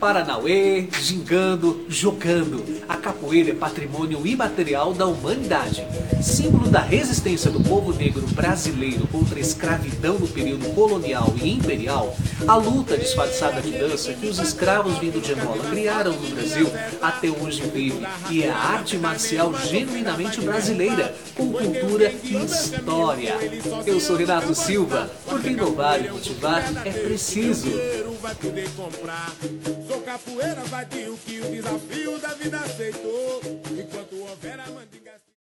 Paranauê, gingando, jogando. A capoeira é patrimônio imaterial da humanidade. Símbolo da resistência do povo negro brasileiro contra a escravidão no período colonial e imperial, a luta disfarçada de dança que os escravos vindo de Angola criaram no Brasil até hoje vive e é a arte marcial genuinamente brasileira, com cultura e história. Eu sou Renato Silva, porque inovar e motivar é preciso capoeira, vai ter o que o desafio da vida aceitou.